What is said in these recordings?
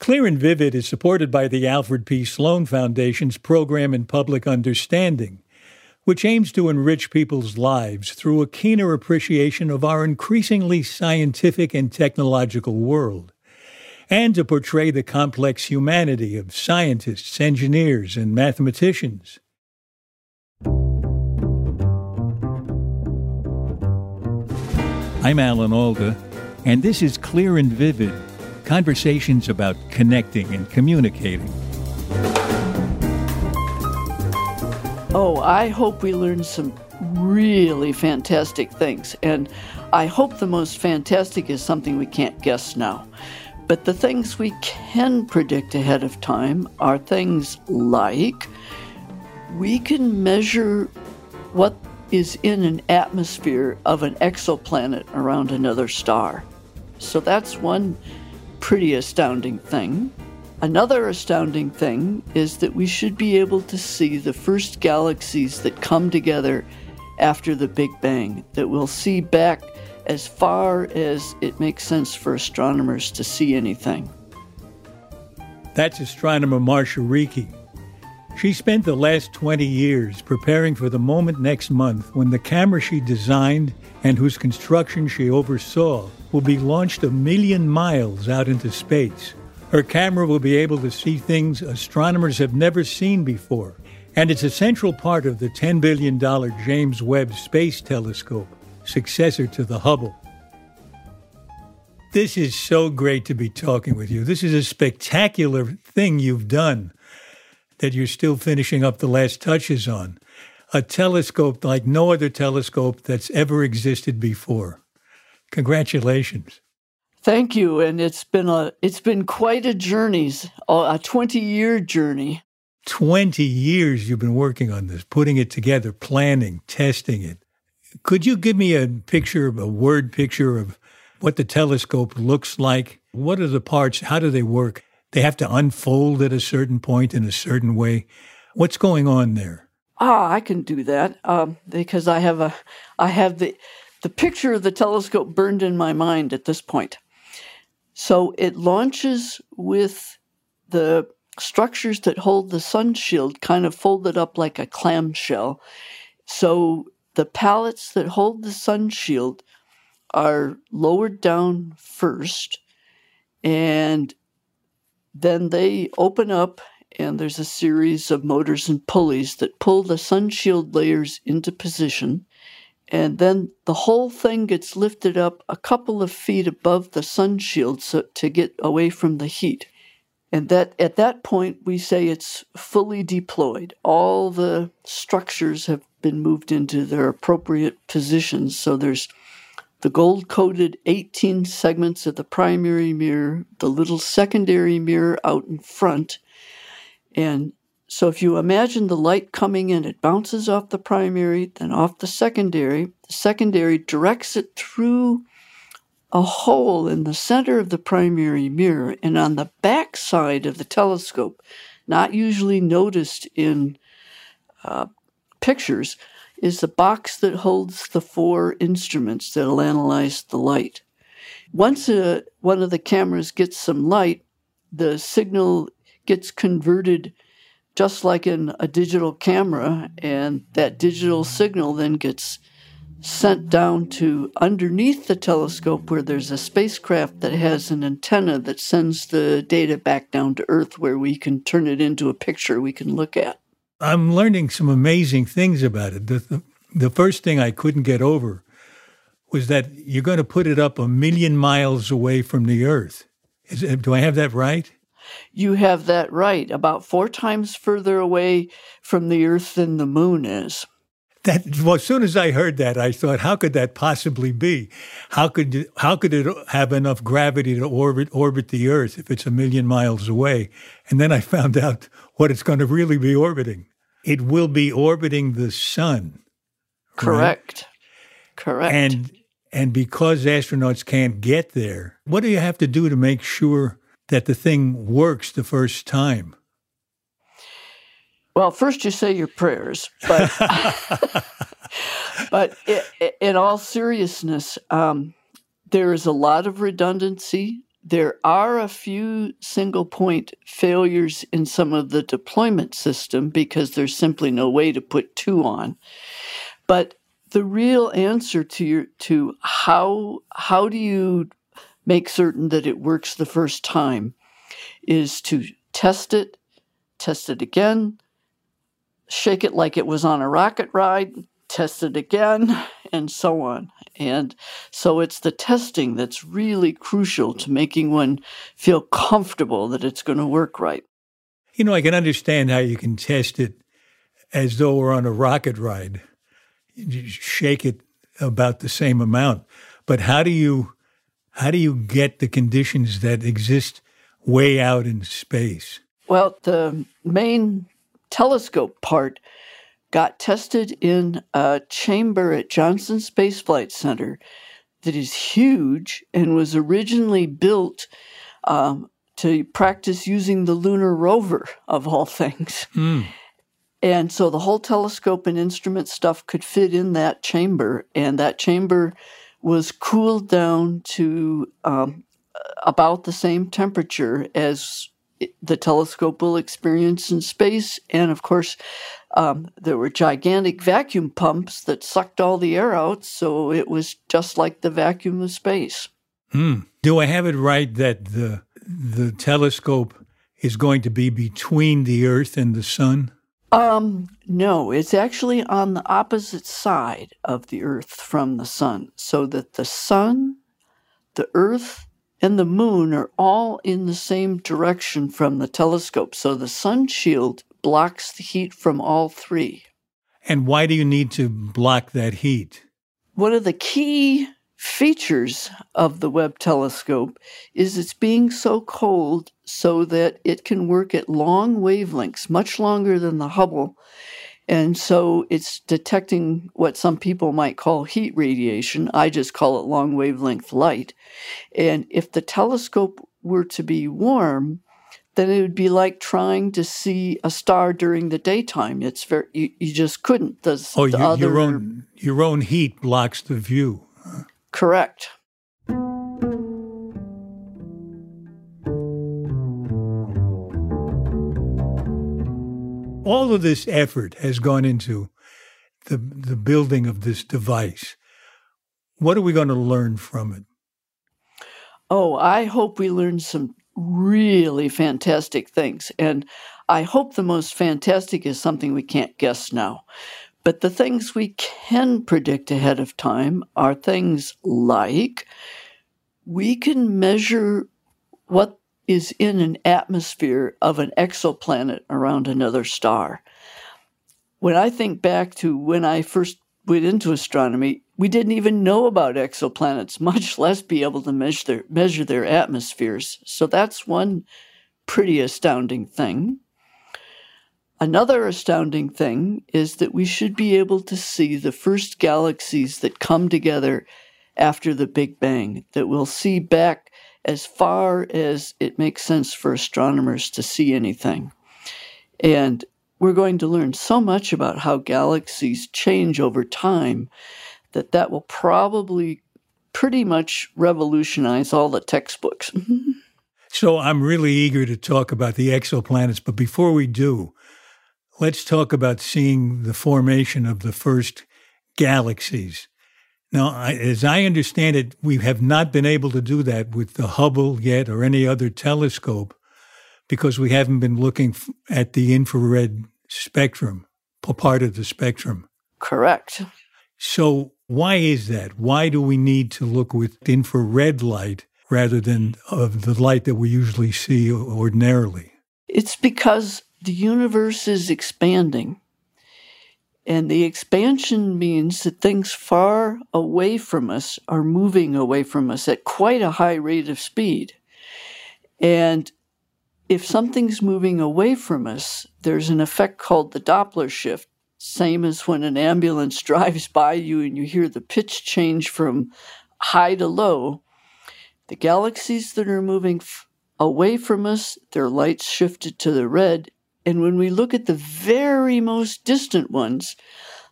Clear and Vivid is supported by the Alfred P. Sloan Foundation's Program in Public Understanding, which aims to enrich people's lives through a keener appreciation of our increasingly scientific and technological world, and to portray the complex humanity of scientists, engineers, and mathematicians. I'm Alan Alda, and this is Clear and Vivid conversations about connecting and communicating. Oh, I hope we learn some really fantastic things. And I hope the most fantastic is something we can't guess now. But the things we can predict ahead of time are things like we can measure what is in an atmosphere of an exoplanet around another star. So that's one pretty astounding thing. Another astounding thing is that we should be able to see the first galaxies that come together after the Big Bang, that we'll see back as far as it makes sense for astronomers to see anything. That's astronomer Marcia Rieke. She spent the last 20 years preparing for the moment next month when the camera she designed and whose construction she oversaw will be launched a million miles out into space. Her camera will be able to see things astronomers have never seen before, and it's a central part of the $10 billion James Webb Space Telescope, successor to the Hubble. This is so great to be talking with you. This is a spectacular thing you've done that you're still finishing up the last touches on. A telescope like no other telescope that's ever existed before. Congratulations. Thank you, and it's been a it's been quite a journey, a 20-year journey. 20 years you've been working on this, putting it together, planning, testing it. Could you give me a picture, a word picture of what the telescope looks like? What are the parts? How do they work? They have to unfold at a certain point in a certain way. What's going on there? Ah, I can do that um, because I have a, I have the, the picture of the telescope burned in my mind at this point. So it launches with the structures that hold the sun shield kind of folded up like a clamshell. So the pallets that hold the sun shield are lowered down first, and then they open up, and there's a series of motors and pulleys that pull the sun shield layers into position and then the whole thing gets lifted up a couple of feet above the sun shield so, to get away from the heat. And that at that point we say it's fully deployed. All the structures have been moved into their appropriate positions. So there's the gold coated 18 segments of the primary mirror, the little secondary mirror out in front, and so if you imagine the light coming in, it bounces off the primary, then off the secondary. The secondary directs it through a hole in the center of the primary mirror, and on the back side of the telescope, not usually noticed in uh, pictures, is the box that holds the four instruments that'll analyze the light. Once uh, one of the cameras gets some light, the signal gets converted just like in a digital camera, and that digital signal then gets sent down to underneath the telescope where there's a spacecraft that has an antenna that sends the data back down to Earth where we can turn it into a picture we can look at. I'm learning some amazing things about it. The, the, the first thing I couldn't get over was that you're going to put it up a million miles away from the Earth. Is, do I have that right? You have that right. About four times further away from the Earth than the moon is. That well, as soon as I heard that, I thought, how could that possibly be? How could how could it have enough gravity to orbit orbit the Earth if it's a million miles away? And then I found out what it's going to really be orbiting. It will be orbiting the sun. Correct. Right? Correct. And and because astronauts can't get there, what do you have to do to make sure that the thing works the first time? Well, first you say your prayers, but but it, in all seriousness, um, there is a lot of redundancy. There are a few single point failures in some of the deployment system because there's simply no way to put two on. But the real answer to your to how how do you make certain that it works the first time is to test it, test it again, shake it like it was on a rocket ride, test it again, and so on. And so it's the testing that's really crucial to making one feel comfortable that it's going to work right. You know, I can understand how you can test it as though we're on a rocket ride. You shake it about the same amount. But how do you how do you get the conditions that exist way out in space? Well, the main telescope part got tested in a chamber at Johnson Space Flight Center that is huge and was originally built um, to practice using the lunar rover, of all things. Mm. And so the whole telescope and instrument stuff could fit in that chamber, and that chamber was cooled down to um, about the same temperature as the telescope will experience in space. And of course, um, there were gigantic vacuum pumps that sucked all the air out, so it was just like the vacuum of space. Hmm. Do I have it right that the the telescope is going to be between the Earth and the Sun? Um, no, it's actually on the opposite side of the Earth from the Sun, so that the Sun, the Earth, and the moon are all in the same direction from the telescope. So the sun shield blocks the heat from all three. And why do you need to block that heat? One of the key features of the Webb telescope is it's being so cold so that it can work at long wavelengths, much longer than the Hubble, and so it's detecting what some people might call heat radiation. I just call it long wavelength light. And if the telescope were to be warm, then it would be like trying to see a star during the daytime. It's very you, you just couldn't. The, oh, the you, other, your own your own heat blocks the view. Correct. All of this effort has gone into the, the building of this device. What are we going to learn from it? Oh, I hope we learn some really fantastic things. And I hope the most fantastic is something we can't guess now. But the things we can predict ahead of time are things like we can measure what is in an atmosphere of an exoplanet around another star. When I think back to when I first went into astronomy, we didn't even know about exoplanets, much less be able to measure their, measure their atmospheres. So that's one pretty astounding thing. Another astounding thing is that we should be able to see the first galaxies that come together after the Big Bang, that we'll see back as far as it makes sense for astronomers to see anything. And we're going to learn so much about how galaxies change over time that that will probably pretty much revolutionize all the textbooks. so I'm really eager to talk about the exoplanets, but before we do, let's talk about seeing the formation of the first galaxies. Now, I, as I understand it, we have not been able to do that with the Hubble yet or any other telescope because we haven't been looking f- at the infrared spectrum, part of the spectrum. Correct. So, why is that? Why do we need to look with infrared light rather than of the light that we usually see ordinarily? It's because the universe is expanding. And the expansion means that things far away from us are moving away from us at quite a high rate of speed. And if something's moving away from us, there's an effect called the Doppler shift, same as when an ambulance drives by you and you hear the pitch change from high to low. The galaxies that are moving f- away from us, their lights shifted to the red, and when we look at the very most distant ones,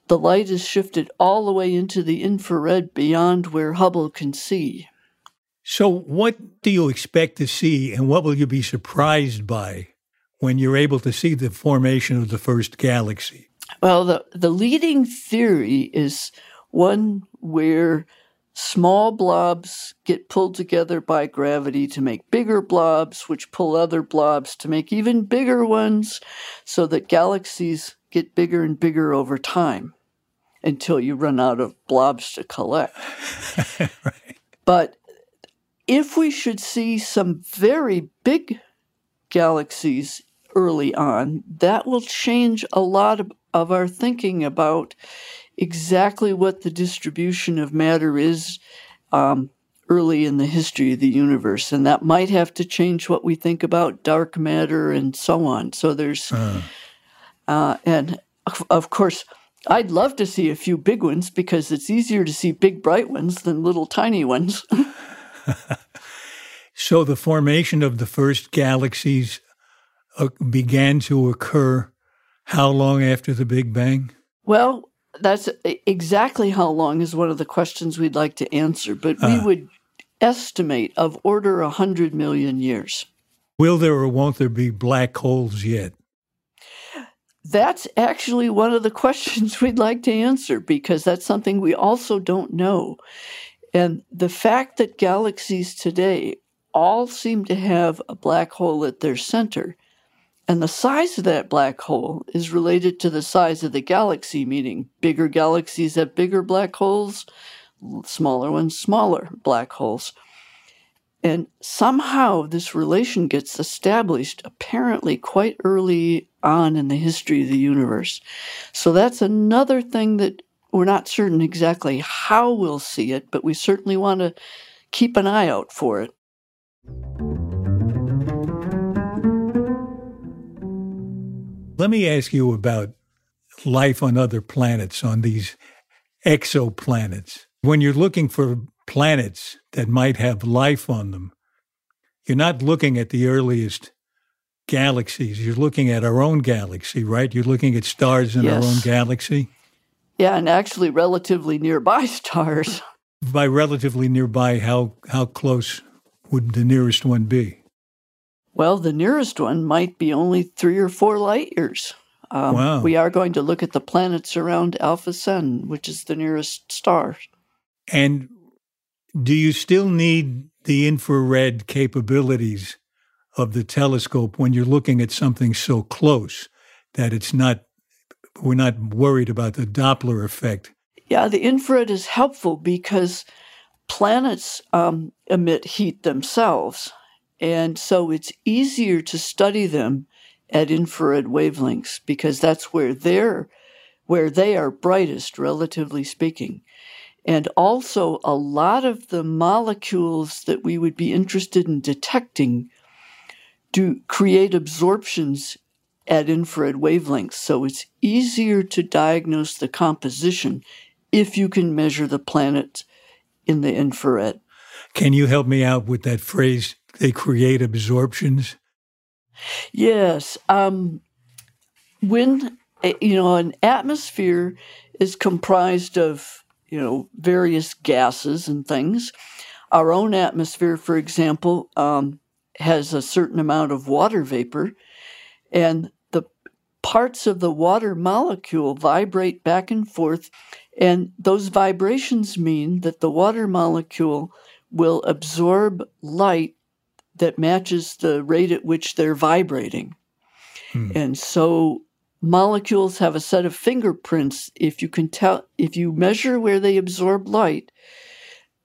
the light is shifted all the way into the infrared beyond where Hubble can see. So, what do you expect to see, and what will you be surprised by when you're able to see the formation of the first galaxy? Well, the, the leading theory is one where Small blobs get pulled together by gravity to make bigger blobs, which pull other blobs to make even bigger ones, so that galaxies get bigger and bigger over time until you run out of blobs to collect. right. But if we should see some very big galaxies early on, that will change a lot of, of our thinking about exactly what the distribution of matter is um, early in the history of the universe. And that might have to change what we think about dark matter and so on. So there's, uh. Uh, and of course, I'd love to see a few big ones because it's easier to see big bright ones than little tiny ones. so the formation of the first galaxies uh, began to occur how long after the Big Bang? Well, that's exactly how long is one of the questions we'd like to answer, but uh, we uh-huh. would estimate of order 100 million years. Will there or won't there be black holes yet? That's actually one of the questions we'd like to answer because that's something we also don't know. And the fact that galaxies today all seem to have a black hole at their center and the size of that black hole is related to the size of the galaxy, meaning bigger galaxies have bigger black holes, smaller ones, smaller black holes. And somehow this relation gets established apparently quite early on in the history of the universe. So that's another thing that we're not certain exactly how we'll see it, but we certainly want to keep an eye out for it. Let me ask you about life on other planets, on these exoplanets. When you're looking for planets that might have life on them, you're not looking at the earliest galaxies. You're looking at our own galaxy, right? You're looking at stars in yes. our own galaxy. Yeah, and actually relatively nearby stars. By relatively nearby, how how close would the nearest one be? Well, the nearest one might be only three or four light years. Um, wow. We are going to look at the planets around Alpha Centauri, which is the nearest star. And do you still need the infrared capabilities of the telescope when you're looking at something so close that it's not, we're not worried about the Doppler effect? Yeah, the infrared is helpful because planets um, emit heat themselves. And so it's easier to study them at infrared wavelengths because that's where they're where they are brightest relatively speaking. And also a lot of the molecules that we would be interested in detecting do create absorptions at infrared wavelengths. So it's easier to diagnose the composition if you can measure the planet in the infrared. Can you help me out with that phrase they create absorptions? Yes. Um, when, eh, you know, an atmosphere is comprised of, you know, various gases and things. Our own atmosphere, for example, um, has a certain amount of water vapor, and the parts of the water molecule vibrate back and forth, and those vibrations mean that the water molecule will absorb light that matches the rate at which they're vibrating. Hmm. And so molecules have a set of fingerprints. If you can tell, if you measure where they absorb light,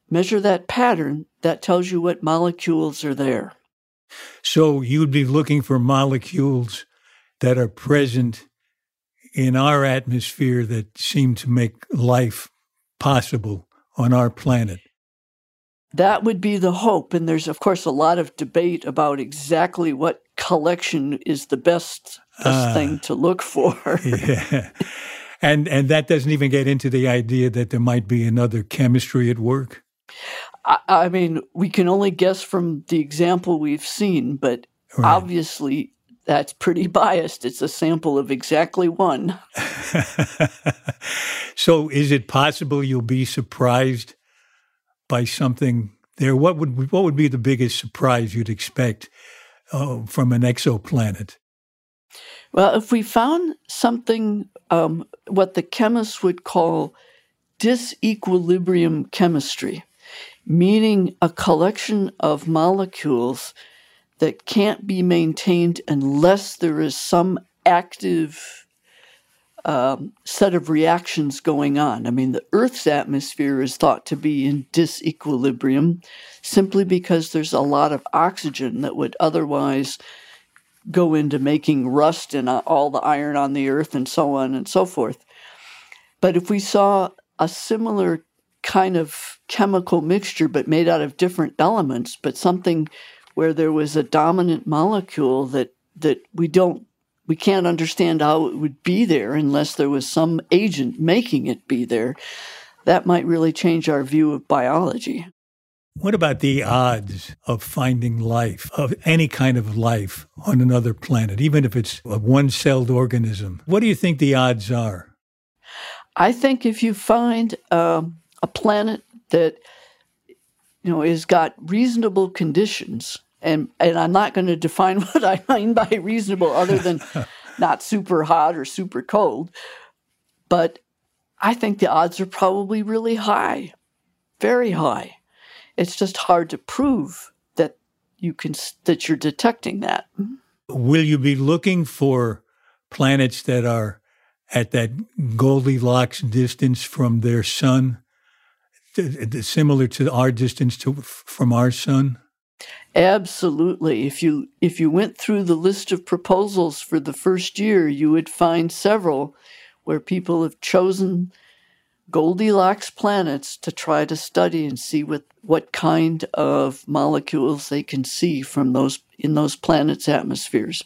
measure that pattern, that tells you what molecules are there. So you'd be looking for molecules that are present in our atmosphere that seem to make life possible on our planet. That would be the hope. And there's, of course, a lot of debate about exactly what collection is the best, best uh, thing to look for. yeah. And, and that doesn't even get into the idea that there might be another chemistry at work. I, I mean, we can only guess from the example we've seen, but right. obviously that's pretty biased. It's a sample of exactly one. so, is it possible you'll be surprised by something there? What would what would be the biggest surprise you'd expect uh, from an exoplanet? Well, if we found something, um, what the chemists would call disequilibrium chemistry, meaning a collection of molecules that can't be maintained unless there is some active um, set of reactions going on. I mean, the Earth's atmosphere is thought to be in disequilibrium simply because there's a lot of oxygen that would otherwise go into making rust and all the iron on the Earth and so on and so forth. But if we saw a similar kind of chemical mixture, but made out of different elements, but something where there was a dominant molecule that that we don't we can't understand how it would be there unless there was some agent making it be there. That might really change our view of biology. What about the odds of finding life, of any kind of life on another planet, even if it's a one celled organism? What do you think the odds are? I think if you find um, a planet that you know has got reasonable conditions, and and I'm not going to define what I mean by reasonable other than not super hot or super cold, but I think the odds are probably really high, very high. It's just hard to prove that you can that you're detecting that. Mm-hmm. Will you be looking for planets that are at that Goldilocks distance from their sun, similar to our distance to, from our sun? Absolutely. If you if you went through the list of proposals for the first year, you would find several where people have chosen Goldilocks planets to try to study and see what, what kind of molecules they can see from those in those planets' atmospheres.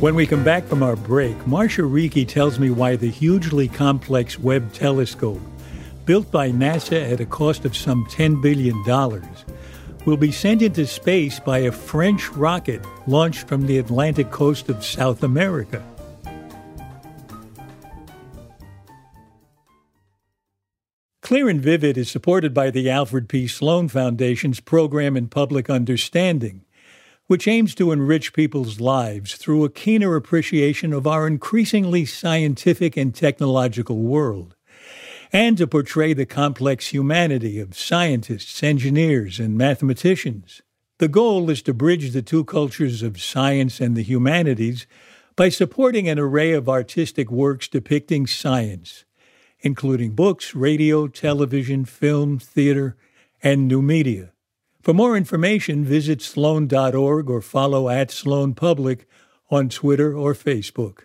When we come back from our break, Marcia Rieke tells me why the hugely complex Webb telescope built by NASA at a cost of some $10 billion, will be sent into space by a French rocket launched from the Atlantic coast of South America. Clear and Vivid is supported by the Alfred P. Sloan Foundation's Program in Public Understanding, which aims to enrich people's lives through a keener appreciation of our increasingly scientific and technological world and to portray the complex humanity of scientists, engineers, and mathematicians. The goal is to bridge the two cultures of science and the humanities by supporting an array of artistic works depicting science, including books, radio, television, film, theater, and new media. For more information, visit sloan.org or follow at Sloan Public on Twitter or Facebook.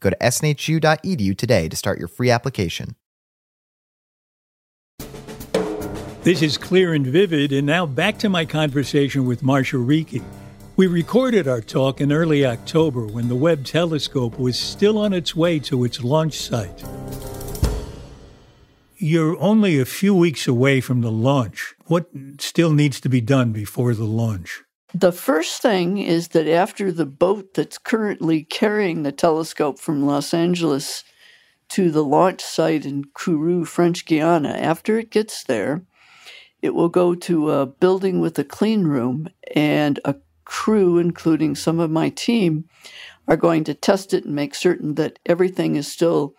Go to snhu.edu today to start your free application. This is clear and vivid, and now back to my conversation with Marcia Rieke. We recorded our talk in early October when the Webb telescope was still on its way to its launch site. You're only a few weeks away from the launch. What still needs to be done before the launch? The first thing is that after the boat that's currently carrying the telescope from Los Angeles to the launch site in Kourou, French Guiana, after it gets there, it will go to a building with a clean room, and a crew, including some of my team, are going to test it and make certain that everything is still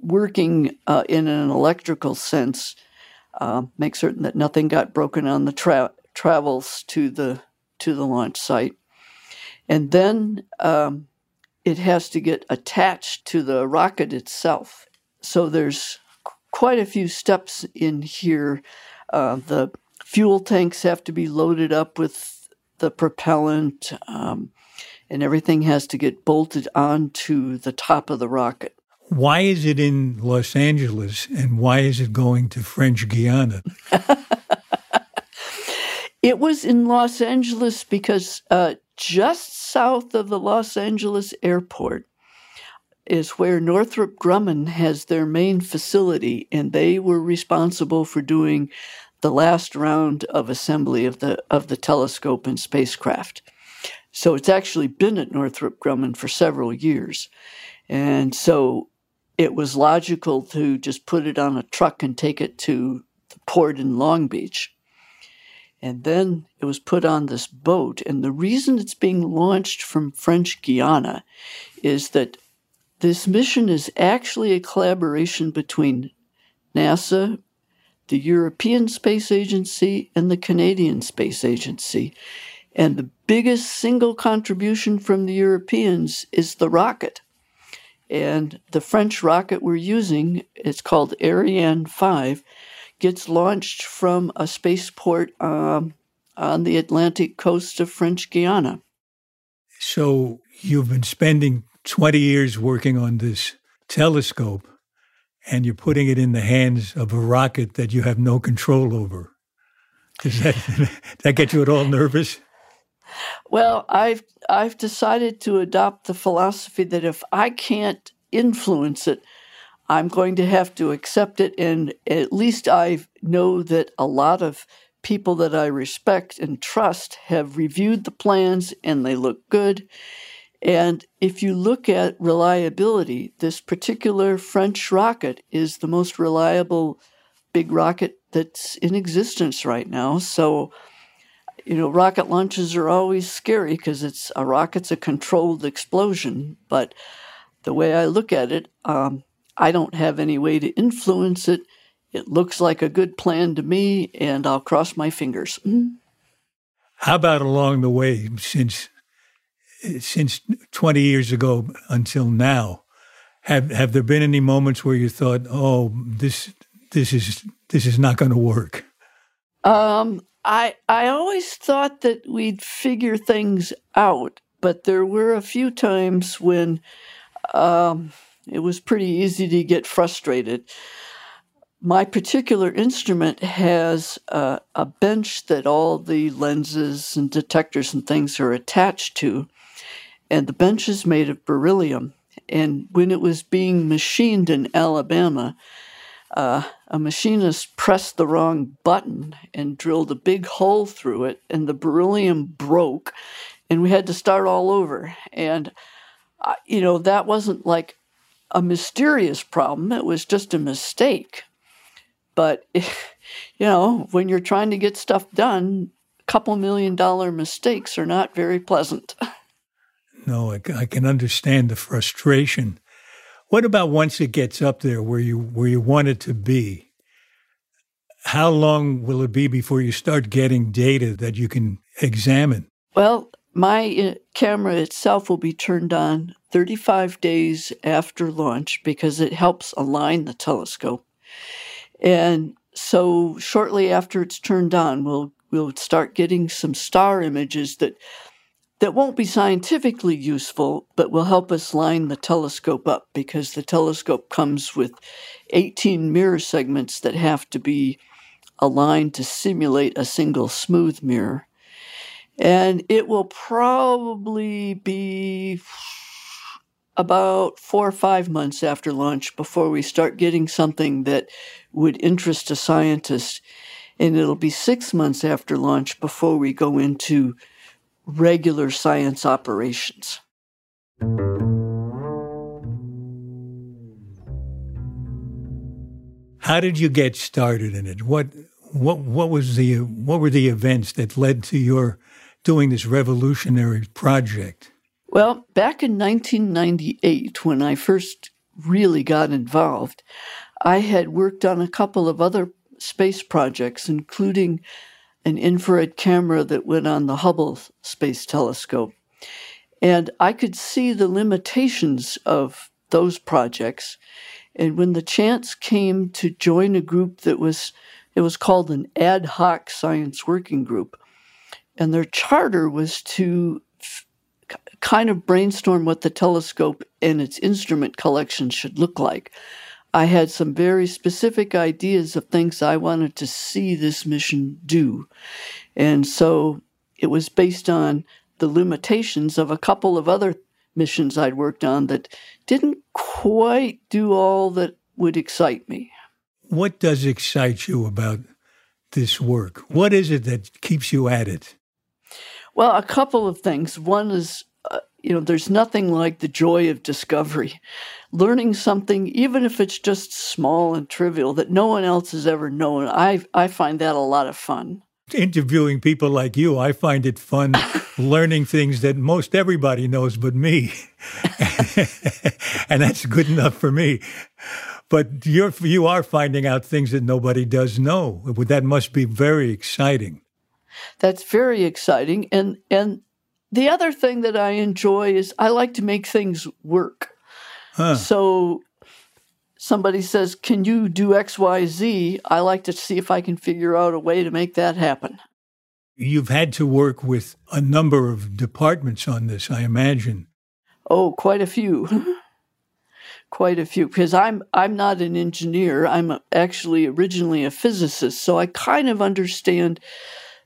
working uh, in an electrical sense. Uh, make certain that nothing got broken on the tra- travels to the to the launch site. And then um, it has to get attached to the rocket itself. So there's quite a few steps in here. Uh, the fuel tanks have to be loaded up with the propellant, um, and everything has to get bolted onto the top of the rocket. Why is it in Los Angeles and why is it going to French Guiana? It was in Los Angeles because uh, just south of the Los Angeles airport is where Northrop Grumman has their main facility, and they were responsible for doing the last round of assembly of the of the telescope and spacecraft. So it's actually been at Northrop Grumman for several years, and so it was logical to just put it on a truck and take it to the port in Long Beach. And then it was put on this boat. And the reason it's being launched from French Guiana is that this mission is actually a collaboration between NASA, the European Space Agency, and the Canadian Space Agency. And the biggest single contribution from the Europeans is the rocket. And the French rocket we're using, it's called Ariane 5, gets launched from a spaceport um, on the Atlantic coast of French Guiana. So you've been spending 20 years working on this telescope and you're putting it in the hands of a rocket that you have no control over. Does that, that get you at all nervous? Well, I've I've decided to adopt the philosophy that if I can't influence it, I'm going to have to accept it. And at least I know that a lot of people that I respect and trust have reviewed the plans and they look good. And if you look at reliability, this particular French rocket is the most reliable big rocket that's in existence right now. So, you know, rocket launches are always scary because it's a rocket's a controlled explosion. But the way I look at it, um, I don't have any way to influence it. It looks like a good plan to me, and I'll cross my fingers. Mm. How about along the way since since 20 years ago until now? Have have there been any moments where you thought, "Oh, this this is this is not going to work"? Um, I I always thought that we'd figure things out, but there were a few times when um, it was pretty easy to get frustrated. My particular instrument has a, a bench that all the lenses and detectors and things are attached to, and the bench is made of beryllium. And when it was being machined in Alabama, uh, a machinist pressed the wrong button and drilled a big hole through it, and the beryllium broke, and we had to start all over. And, uh, you know, that wasn't like a mysterious problem, it was just a mistake. But, you know, when you're trying to get stuff done, a couple million dollar mistakes are not very pleasant. No, I, I can understand the frustration. What about once it gets up there where you where you want it to be? How long will it be before you start getting data that you can examine? Well, my uh, camera itself will be turned on 35 days after launch because it helps align the telescope. And so shortly after it's turned on, we'll we'll start getting some star images that that won't be scientifically useful, but will help us line the telescope up because the telescope comes with 18 mirror segments that have to be aligned to simulate a single smooth mirror. And it will probably be about four or five months after launch before we start getting something that would interest a scientist. And it'll be six months after launch before we go into regular science operations. How did you get started in it? What what what was the what were the events that led to your doing this revolutionary project? Well, back in 1998 when I first really got involved, I had worked on a couple of other space projects including an infrared camera that went on the Hubble Space Telescope. And I could see the limitations of those projects. And when the chance came to join a group that was, it was called an ad hoc science working group. And their charter was to f- kind of brainstorm what the telescope and its instrument collection should look like. I had some very specific ideas of things I wanted to see this mission do. And so it was based on the limitations of a couple of other missions I'd worked on that didn't quite do all that would excite me. What does excite you about this work? What is it that keeps you at it? Well, a couple of things. One is, uh, you know, there's nothing like the joy of discovery learning something, even if it's just small and trivial that no one else has ever known. I, I find that a lot of fun. Interviewing people like you, I find it fun learning things that most everybody knows but me. and that's good enough for me. But you're, you are finding out things that nobody does know. That must be very exciting. That's very exciting. And, and the other thing that I enjoy is I like to make things work. Huh. So somebody says, Can you do XYZ? I like to see if I can figure out a way to make that happen. You've had to work with a number of departments on this, I imagine. Oh, quite a few. quite a few because I'm I'm not an engineer. I'm actually originally a physicist, so I kind of understand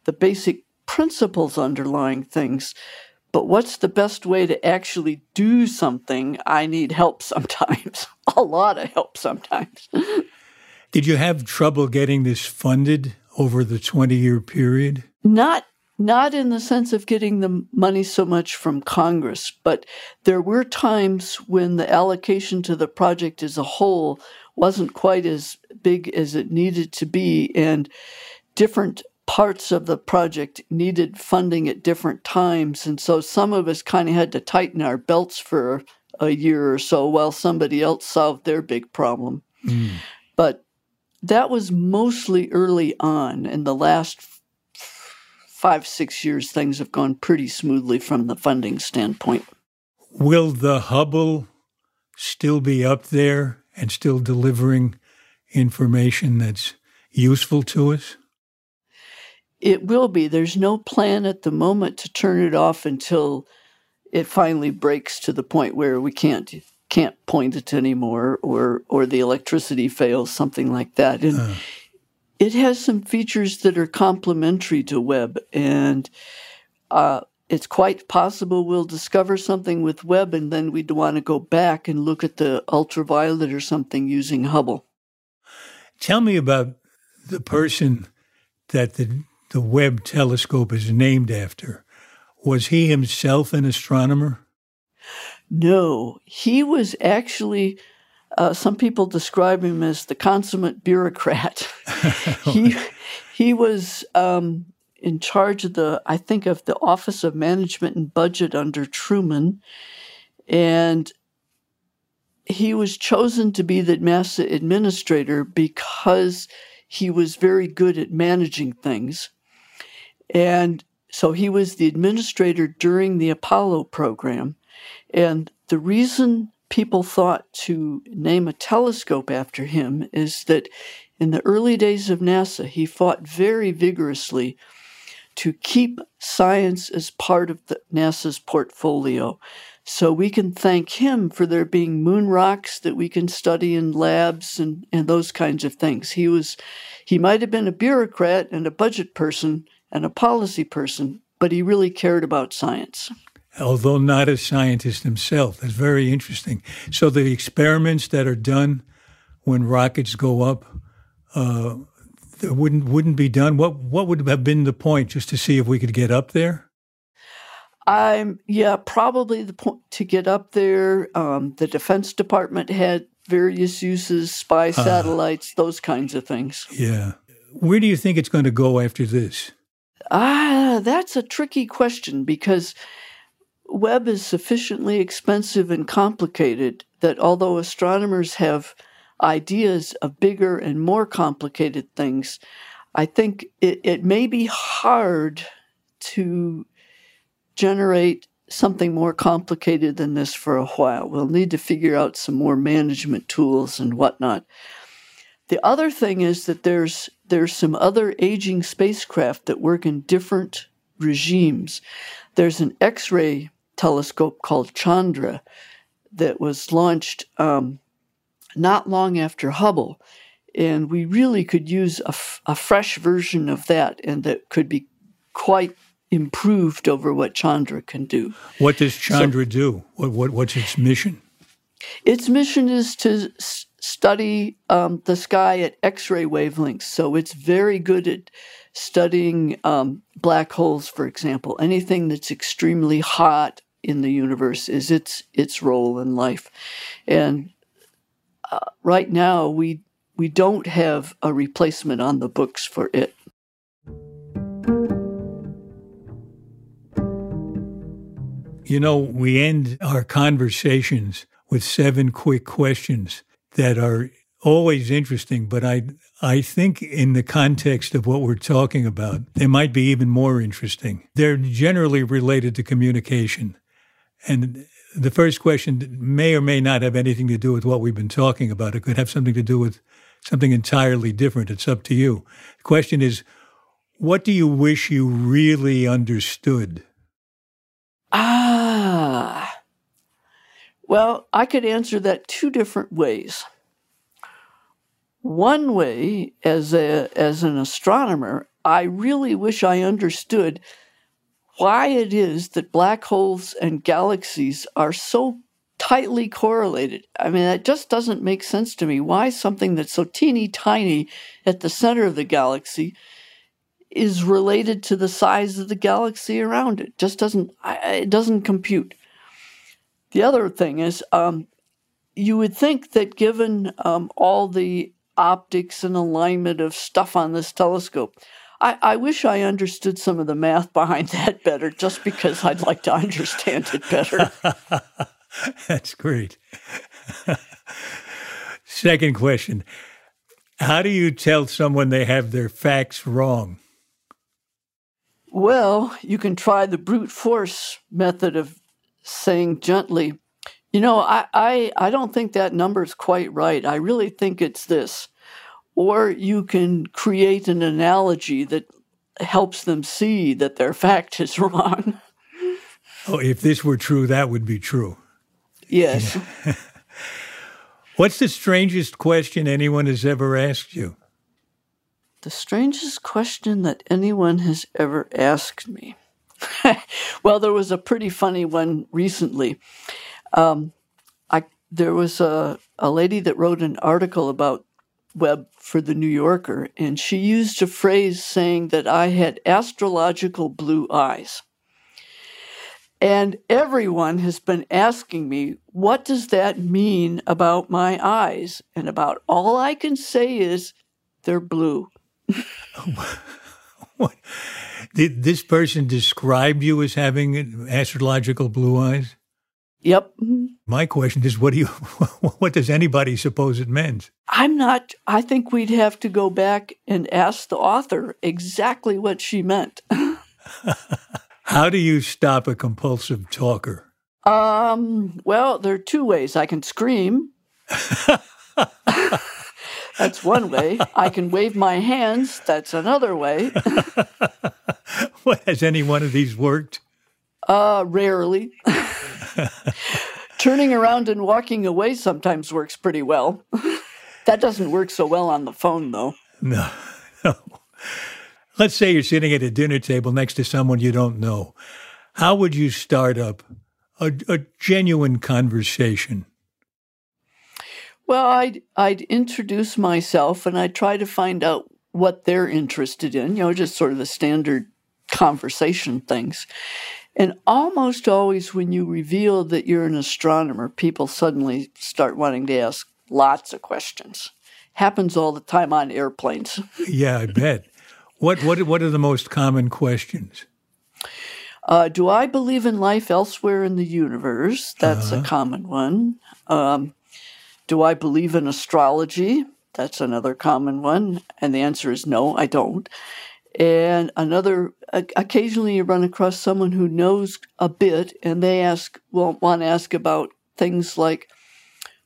the basic principles underlying things. But what's the best way to actually do something? I need help sometimes, a lot of help sometimes. Did you have trouble getting this funded over the 20 year period? Not not in the sense of getting the money so much from Congress, but there were times when the allocation to the project as a whole wasn't quite as big as it needed to be, and different parts of the project needed funding at different times. And so some of us kind of had to tighten our belts for a year or so while somebody else solved their big problem. Mm. But that was mostly early on. In the last five, six years, things have gone pretty smoothly from the funding standpoint. Will the Hubble still be up there and still delivering information that's useful to us? It will be. There's no plan at the moment to turn it off until it finally breaks to the point where we can't can't point it anymore or or the electricity fails, something like that. And uh. it has some features that are complementary to Webb and uh, it's quite possible we'll discover something with Webb and then we'd want to go back and look at the ultraviolet or something using Hubble. Tell me about the person that the the Webb telescope is named after. Was he himself an astronomer? No, he was actually. Uh, some people describe him as the consummate bureaucrat. he he was um, in charge of the, I think, of the Office of Management and Budget under Truman, and he was chosen to be the NASA administrator because he was very good at managing things. And so he was the administrator during the Apollo program. And the reason people thought to name a telescope after him is that in the early days of NASA, he fought very vigorously to keep science as part of NASA's portfolio. So we can thank him for there being moon rocks that we can study in labs and, and those kinds of things. He was he might have been a bureaucrat and a budget person and a policy person, but he really cared about science. Although not a scientist himself. That's very interesting. So the experiments that are done when rockets go up uh, wouldn't wouldn't be done. What what would have been the point just to see if we could get up there? I'm yeah, probably the point to get up there. Um, the Defense Department had various uses, spy uh-huh. satellites, uh, those kinds of things. Yeah. Where do you think it's going to go after this? Ah, that's a tricky question because Webb is sufficiently expensive and complicated that although astronomers have ideas of bigger and more complicated things, I think it, it may be hard to generate something more complicated than this for a while. We'll need to figure out some more management tools and whatnot. The other thing is that there's there's some other aging spacecraft that work in different regimes. There's an X-ray telescope called Chandra that was launched um, not long after Hubble, and we really could use a, f- a fresh version of that, and that could be quite improved over what Chandra can do. What does Chandra so, do? What, what, what's its mission? Its mission is to s- study um, the sky at X ray wavelengths. So it's very good at studying um, black holes, for example. Anything that's extremely hot in the universe is its its role in life. And uh, right now, we we don't have a replacement on the books for it. You know, we end our conversations with seven quick questions that are always interesting, but I I think in the context of what we're talking about, they might be even more interesting. They're generally related to communication. And the first question may or may not have anything to do with what we've been talking about. It could have something to do with something entirely different. It's up to you. The question is, what do you wish you really understood? Ah. Well, I could answer that two different ways. One way, as, a, as an astronomer, I really wish I understood why it is that black holes and galaxies are so tightly correlated. I mean, that just doesn't make sense to me. Why something that's so teeny tiny at the center of the galaxy is related to the size of the galaxy around it. Just doesn't it doesn't compute. The other thing is, um, you would think that given um, all the optics and alignment of stuff on this telescope, I, I, wish I understood some of the math behind that better, just because I'd like to understand it better. That's great. Second question How do you tell someone they have their facts wrong? Well, you can try the brute force method of saying gently, you know, I, I, I don't think that number is quite right. I really think it's this. Or you can create an analogy that helps them see that their fact is wrong. Oh, if this were true, that would be true. Yes. Yeah. What's the strangest question anyone has ever asked you? The strangest question that anyone has ever asked me. well, there was a pretty funny one recently. Um, I there was a, a lady that wrote an article about Webb for the New Yorker, and she used a phrase saying that I had astrological blue eyes. And everyone has been asking me, what does that mean about my eyes? And about all I can say is, they're blue. what? Did this person describe you as having astrological blue eyes? Yep. My question is, what do you, what does anybody suppose it meant? I'm not. I think we'd have to go back and ask the author exactly what she meant. How do you stop a compulsive talker? Um. Well, there are two ways. I can scream. That's one way. I can wave my hands. That's another way. what has any one of these worked? Uh, rarely. Turning around and walking away sometimes works pretty well. that doesn't work so well on the phone, though. No, no. Let's say you're sitting at a dinner table next to someone you don't know. How would you start up a, a genuine conversation? Well, I'd, I'd introduce myself and I'd try to find out what they're interested in, you know, just sort of the standard conversation things. And almost always, when you reveal that you're an astronomer, people suddenly start wanting to ask lots of questions. Happens all the time on airplanes. yeah, I bet. What what what are the most common questions? Uh, do I believe in life elsewhere in the universe? That's uh-huh. a common one. Um, do I believe in astrology? That's another common one. And the answer is no, I don't. And another, occasionally you run across someone who knows a bit and they ask, well, want to ask about things like,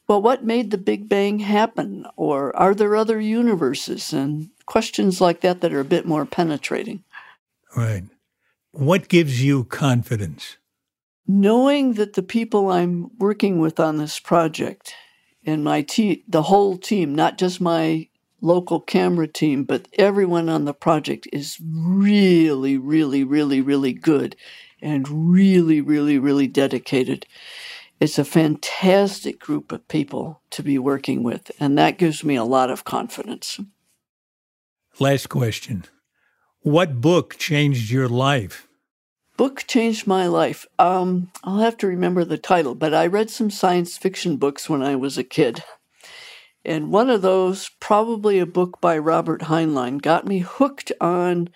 well, what made the Big Bang happen? Or are there other universes? And questions like that that are a bit more penetrating. Right. What gives you confidence? Knowing that the people I'm working with on this project and my team, the whole team, not just my local camera team, but everyone on the project is really, really, really, really good and really, really, really dedicated. It's a fantastic group of people to be working with, and that gives me a lot of confidence. Last question What book changed your life? Book changed my life. Um, I'll have to remember the title, but I read some science fiction books when I was a kid. And one of those, probably a book by Robert Heinlein, got me hooked on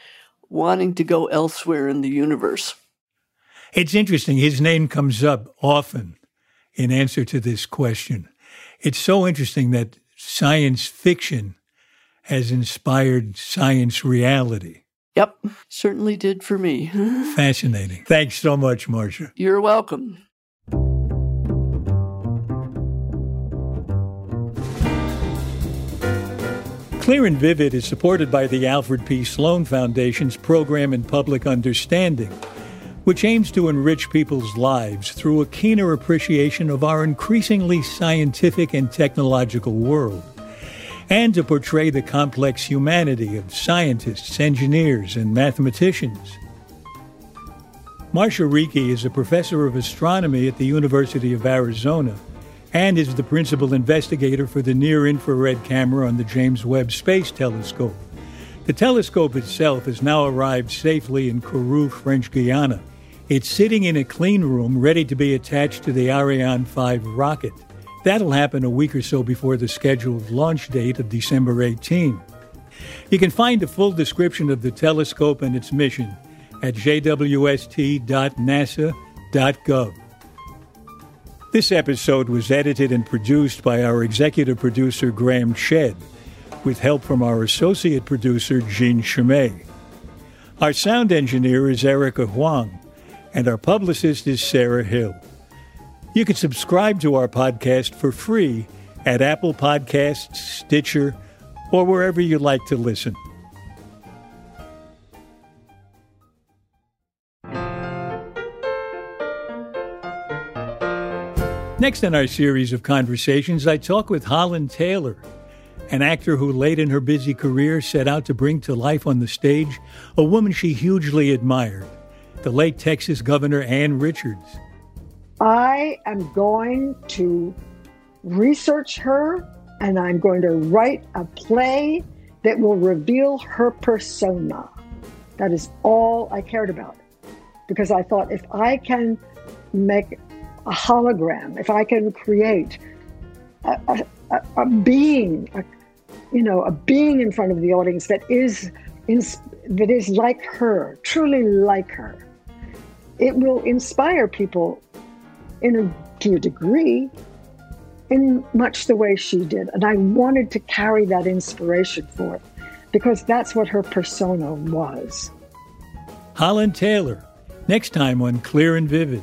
wanting to go elsewhere in the universe. It's interesting. His name comes up often in answer to this question. It's so interesting that science fiction has inspired science reality. Yep, certainly did for me. Fascinating. Thanks so much, Marcia. You're welcome. Clear and Vivid is supported by the Alfred P. Sloan Foundation's Program in Public Understanding, which aims to enrich people's lives through a keener appreciation of our increasingly scientific and technological world, and to portray the complex humanity of scientists, engineers, and mathematicians. Marcia Rieke is a professor of astronomy at the University of Arizona and is the principal investigator for the near infrared camera on the James Webb Space Telescope. The telescope itself has now arrived safely in Kourou, French Guiana. It's sitting in a clean room ready to be attached to the Ariane 5 rocket. That'll happen a week or so before the scheduled launch date of December 18. You can find a full description of the telescope and its mission at jwst.nasa.gov. This episode was edited and produced by our executive producer, Graham Chedd, with help from our associate producer, Jean Chimay. Our sound engineer is Erica Huang, and our publicist is Sarah Hill. You can subscribe to our podcast for free at Apple Podcasts, Stitcher, or wherever you like to listen. Next in our series of conversations, I talk with Holland Taylor, an actor who late in her busy career set out to bring to life on the stage a woman she hugely admired, the late Texas Governor Ann Richards. I am going to research her and I'm going to write a play that will reveal her persona. That is all I cared about. Because I thought if I can make a hologram, if I can create a, a, a being, a, you know, a being in front of the audience that is in, that is like her, truly like her, it will inspire people in a, to a degree in much the way she did. And I wanted to carry that inspiration forth because that's what her persona was. Holland Taylor, next time on Clear and Vivid.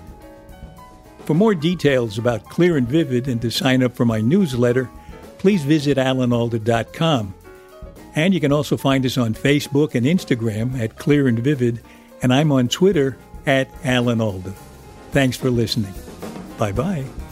For more details about Clear and Vivid and to sign up for my newsletter, please visit alanalda.com. And you can also find us on Facebook and Instagram at Clear and Vivid, and I'm on Twitter at Alan Alda. Thanks for listening. Bye bye.